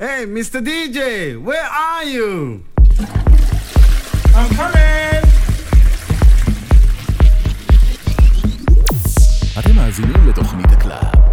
Hey, Mr. DJ, where are you? I'm coming! אתם מאזינים לתוכנית הקלאב,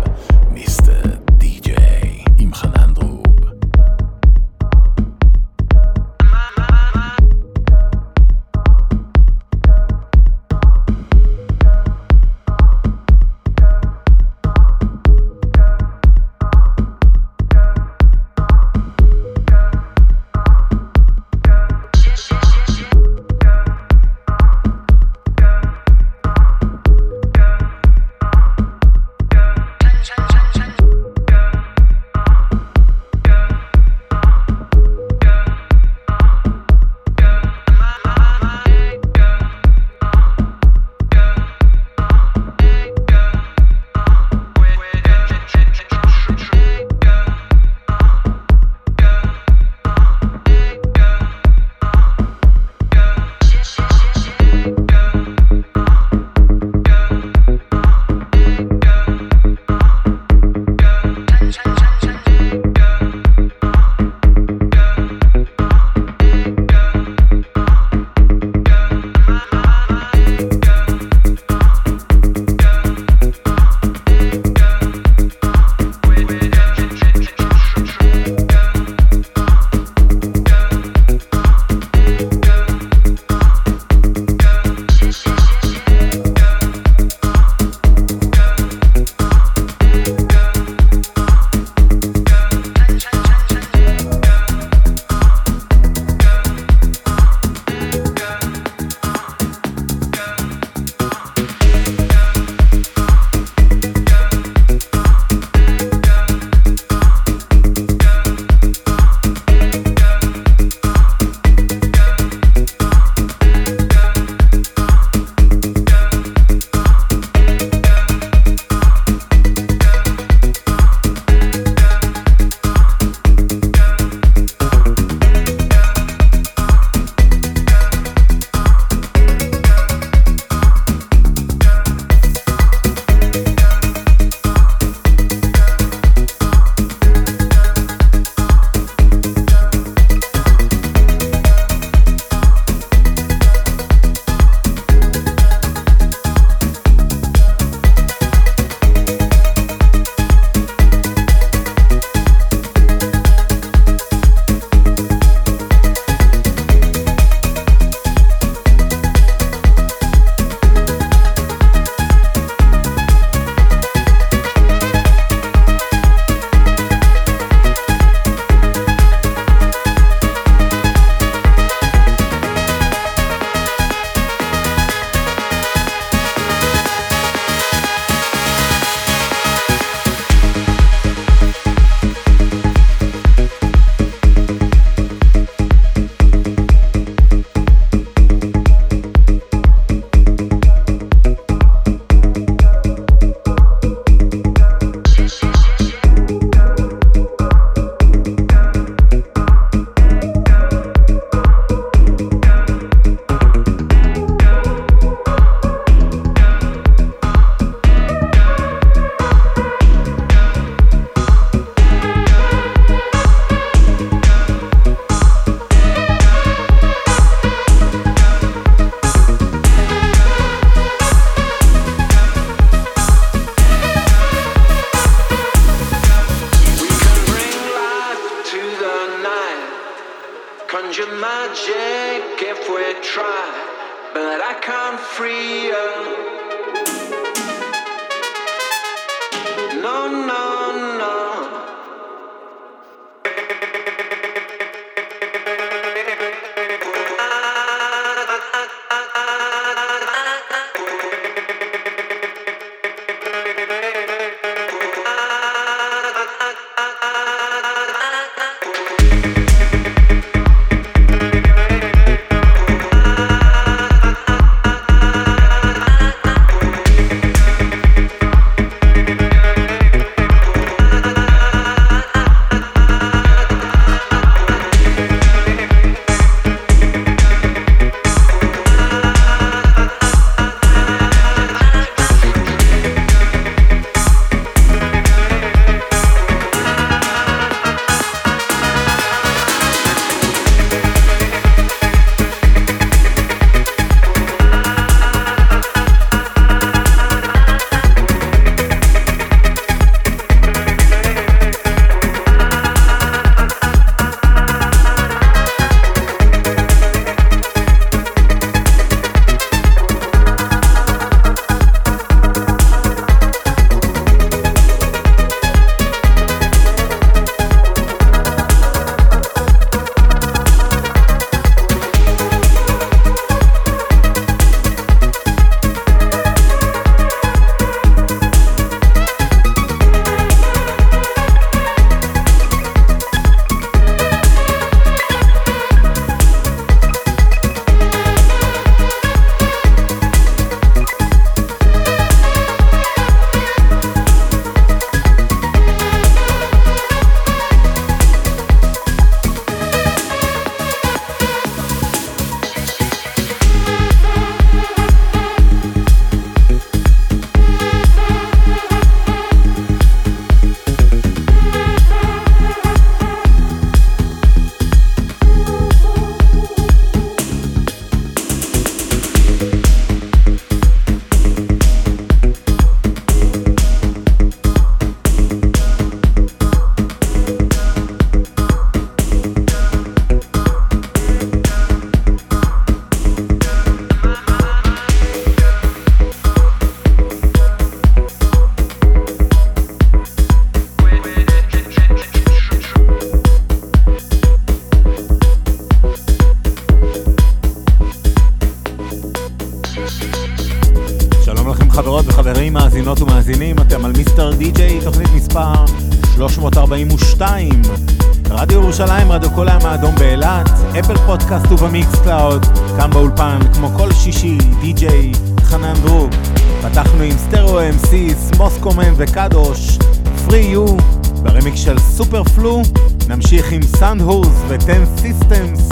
סאנדהוז וטן סיסטמס,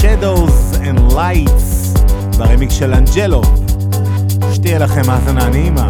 Shadows and Lights, ברמיק של אנג'לו. שתהיה לכם האזנה נעימה.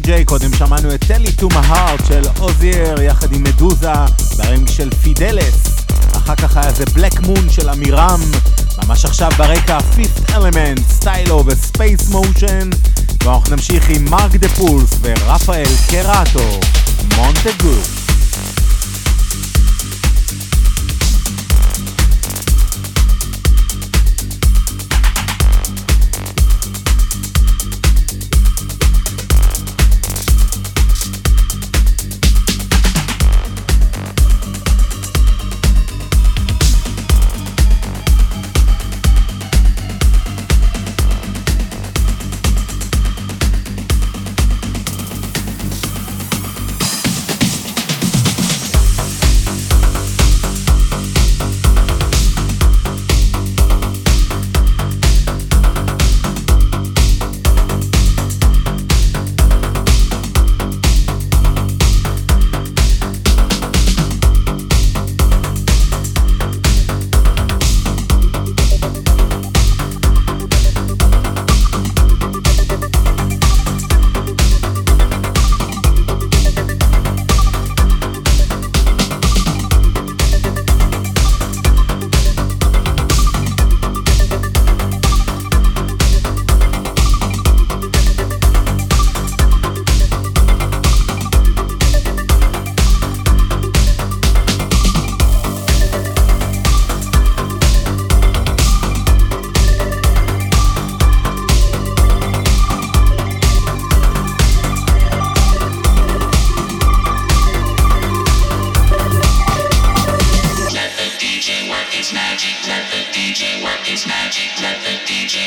די-ג'יי, קודם שמענו את טלי טו מהארט של אוזייר יחד עם מדוזה ברנג של פידלס, אחר כך היה זה בלק מון של אמירם, ממש עכשיו ברקע פיפט אלמנט, סטיילו וספייס מושן, ואנחנו נמשיך עם מרק דה פולס ורפאל קרטו, מונטגו.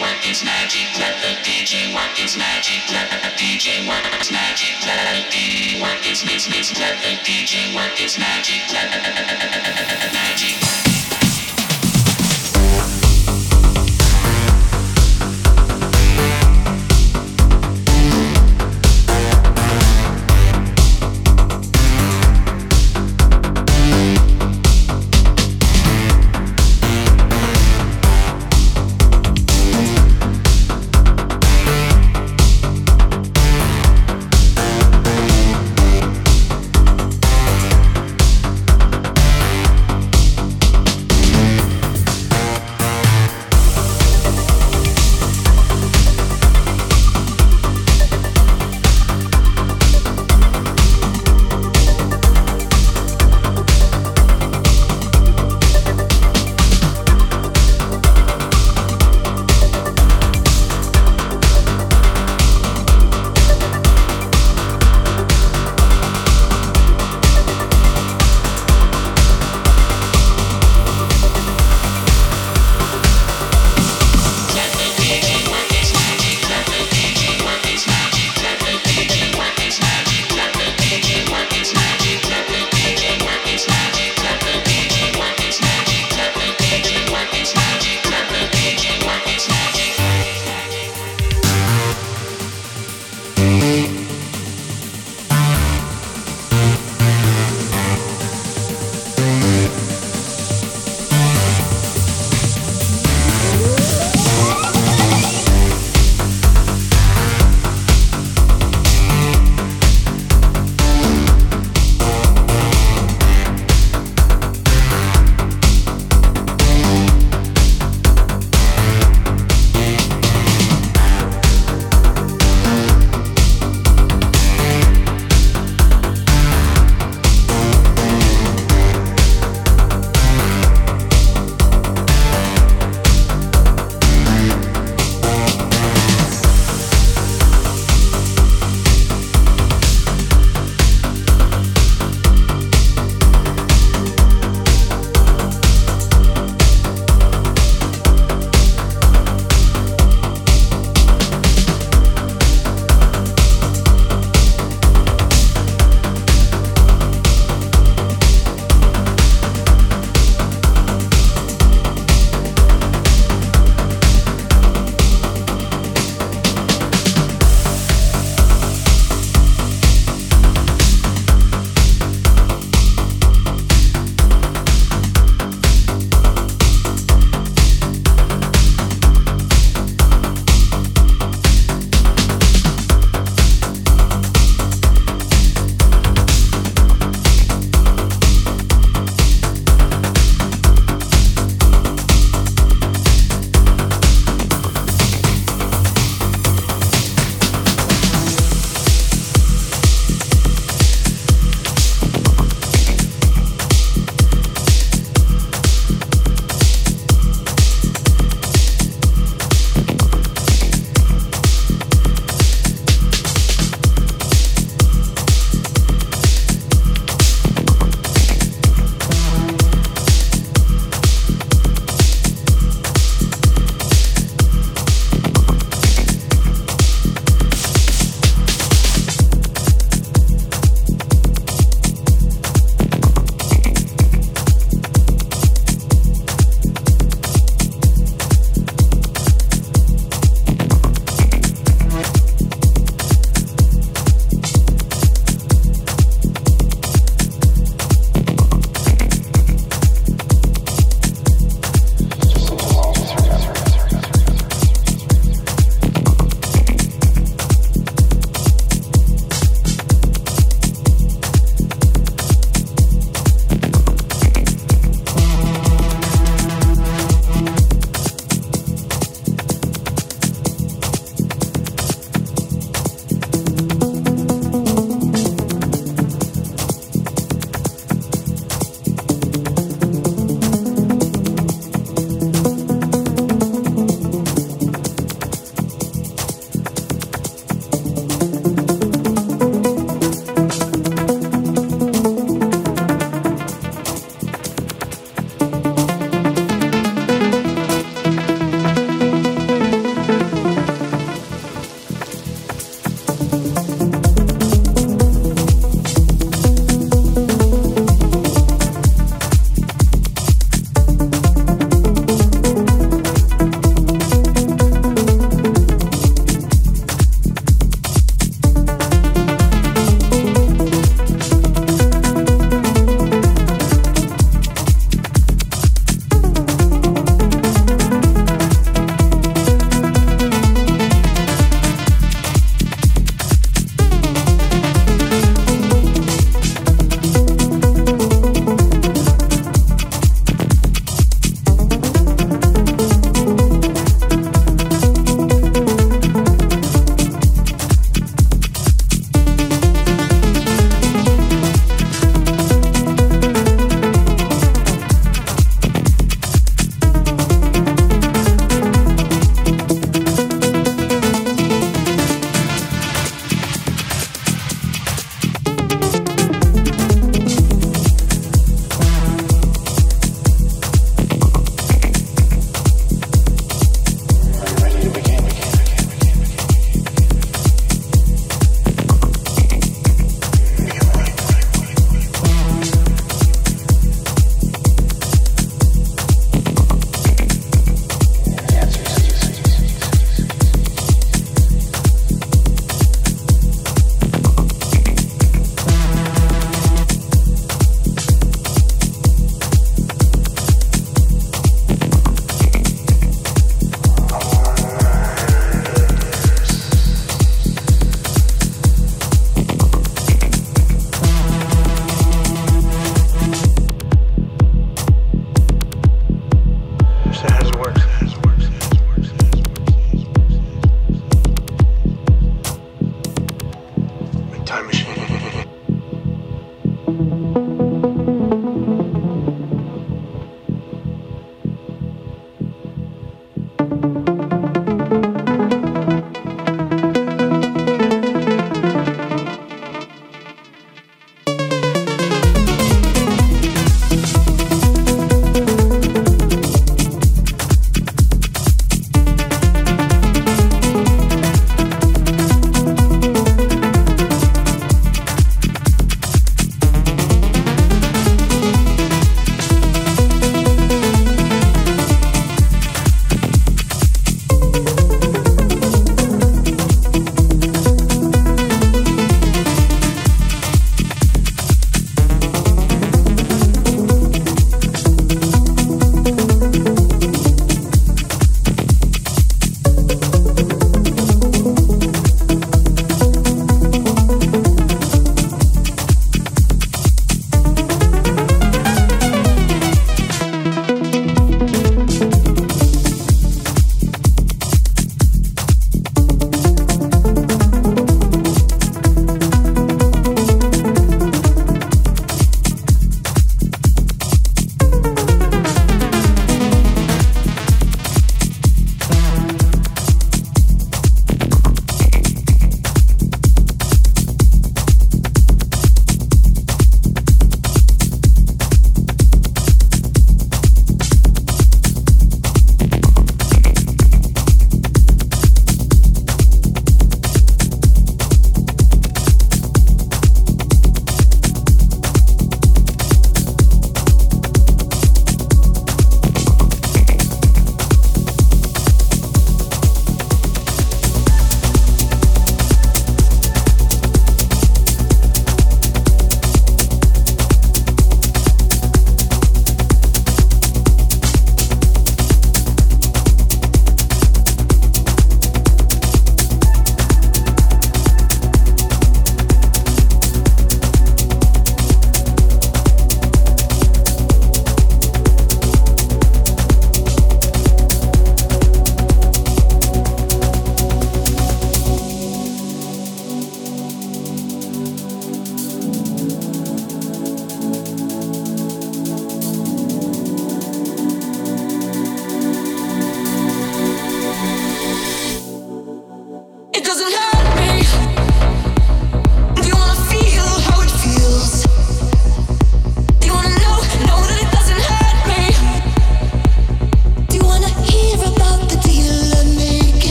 Work, it's magic. Let the DJ work, it's magic. Let the DJ work, it's magic. Let the DJ work, it's mix. Let the DJ work, it's magic. Let the magic.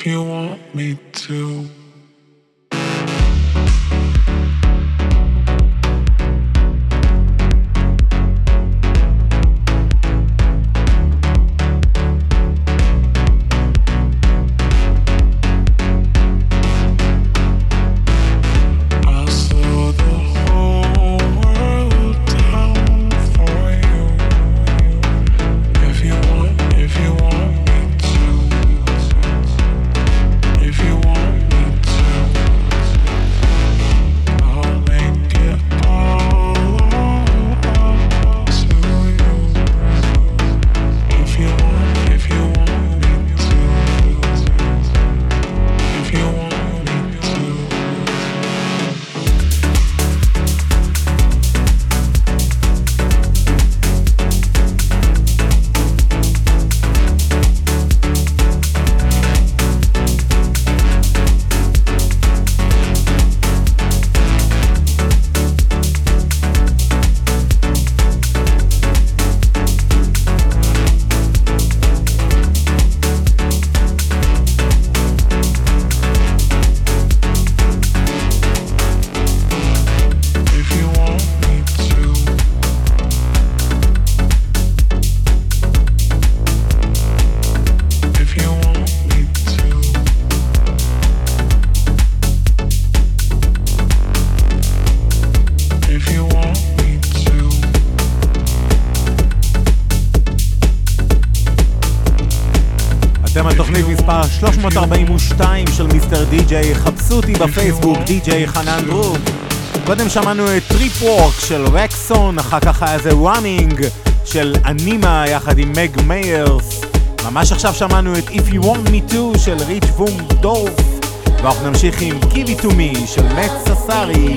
if you want me to. די-ג'יי, חפשו אותי בפייסבוק, די-ג'יי חנן דרוב. קודם שמענו את Trip Work של רקסון, אחר כך היה זה Running של אנימה יחד עם מג מיירס. ממש עכשיו שמענו את If You Want Me To של ריץ' וום דורף, ואנחנו נמשיך עם Give It To Me של מאט ססארי.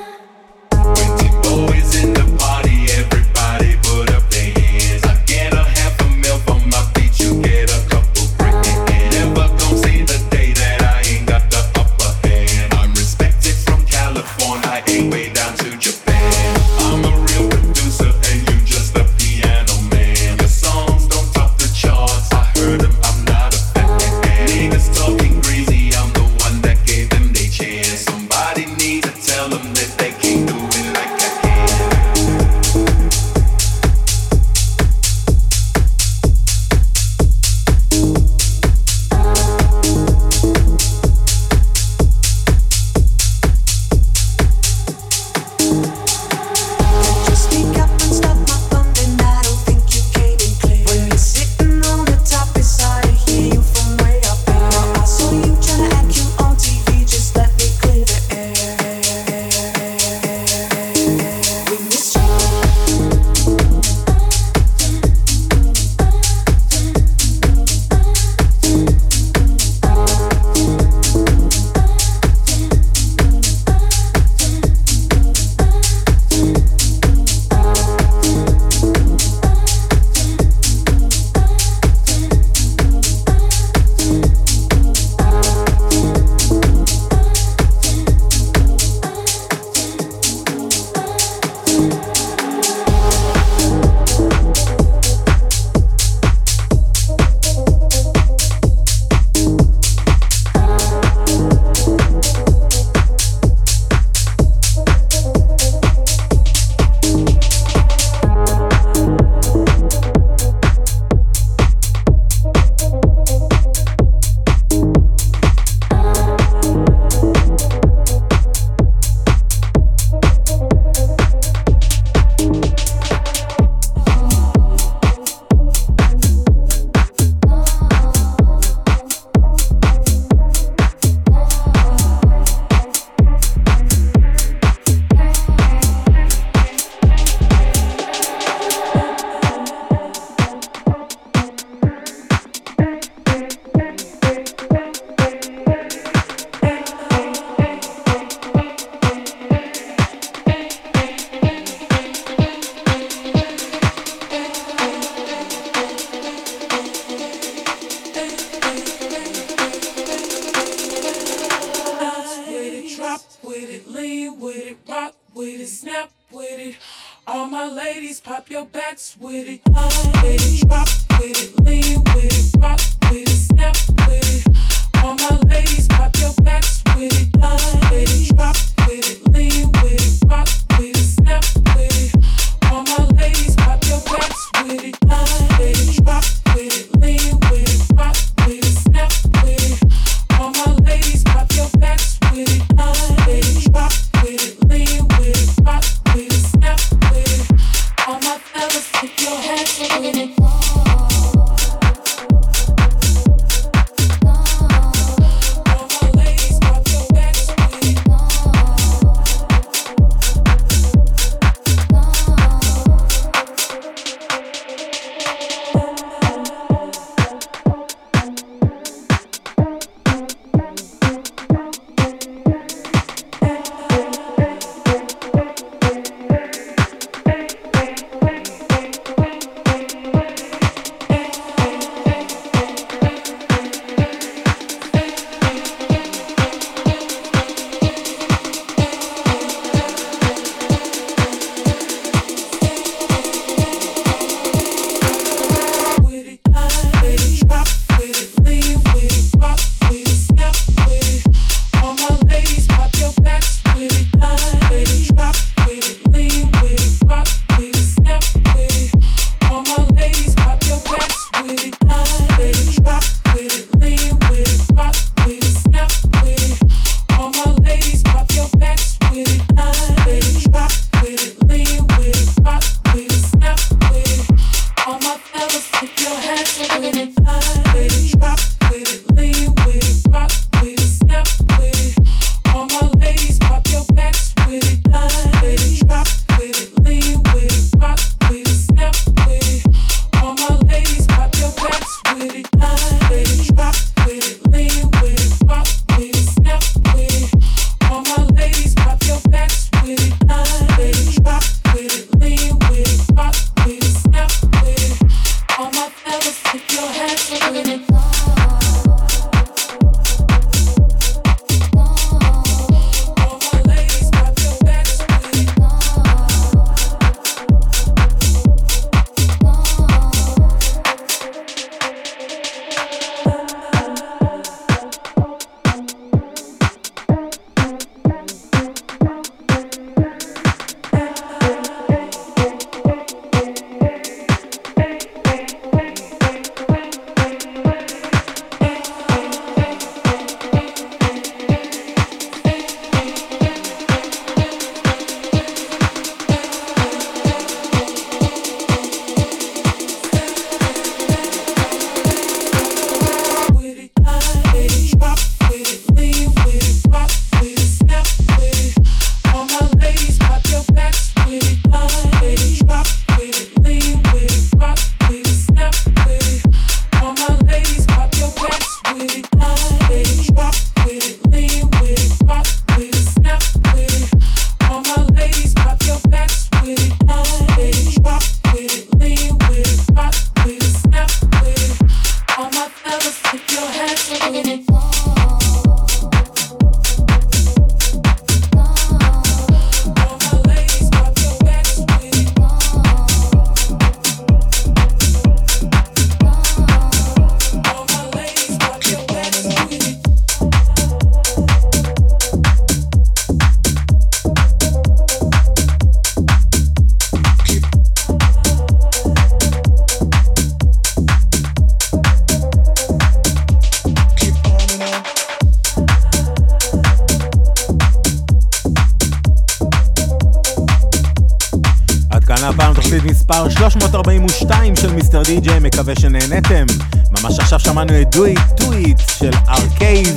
שנהנתם. ממש עכשיו שמענו את To It של ארקייז,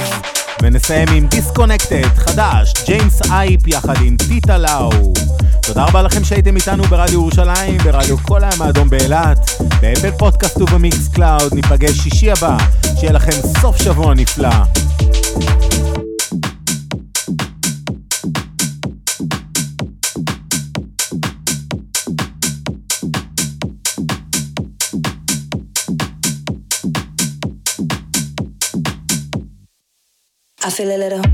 ונסיים עם Disconnected חדש, James Hype יחד עם Tita Lau. תודה רבה לכם שהייתם איתנו ברדיו ירושלים, ברדיו כל הים האדום באילת, ב Apple Podcast וב Mixcloud, ניפגש שישי הבא, שיהיה לכם סוף שבוע נפלא. I feel a little